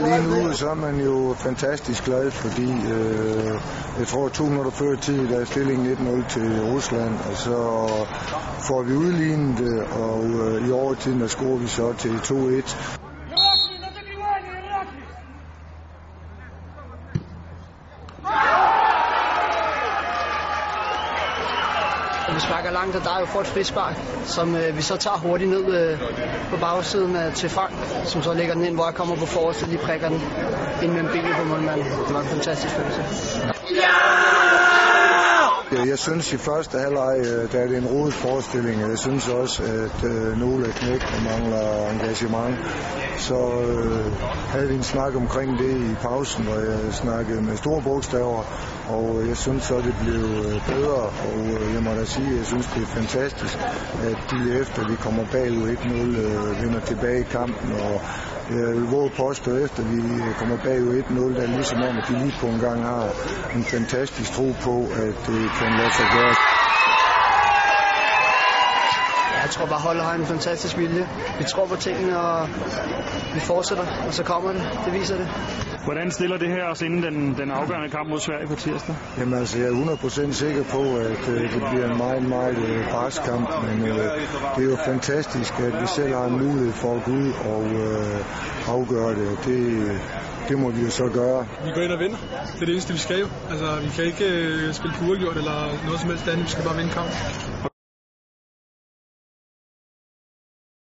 Lige nu så er man jo fantastisk glad, fordi øh, jeg tror to minutter før i tid, der er stillingen 1-0 til Rusland, og så får vi udlignet øh, og øh, i overtiden der scorer vi så til 2-1. Og Vi sparker langt, og der er jo et frispark, som øh, vi så tager hurtigt ned øh, på bagsiden af, til Frank, som så lægger den ind, hvor jeg kommer på forrest og lige prikker den ind mellem benene på målmanden. Det var en fantastisk følelse. Jeg synes i første halvleg, øh, der er det en rodet forestilling. Jeg synes også, at øh, nogle af mangler engagement. Så øh, havde vi en snak omkring det i pausen, hvor jeg snakkede med store bogstaver, og jeg synes så, det blev øh, bedre, og øh, jeg må da sige, at jeg synes, det er fantastisk, at de efter vi kommer bagud 1-0, øh, vinder tilbage i kampen, og øh, jeg vil våge påstå, efter vi kommer bagud 1-0, der er ligesom om, at de lige på en gang har en fantastisk tro på, at det kan lade sig gøre. Jeg tror bare, holdet har en fantastisk vilje. Vi tror på tingene, og vi fortsætter, og så kommer det. Det viser det. Hvordan stiller det her os inden den, den afgørende kamp mod Sverige på tirsdag? Jamen altså, jeg er 100% sikker på, at øh, det bliver en meget, meget øh, barsk kamp, men øh, det er jo fantastisk, at vi selv har en mulighed for at gå ud og øh, afgøre det. det. Det må vi jo så gøre. Vi går ind og vinder. Det er det eneste, vi skal jo. Altså, vi kan ikke øh, spille på uafgjort eller noget som helst andet. Vi skal bare vinde kampen.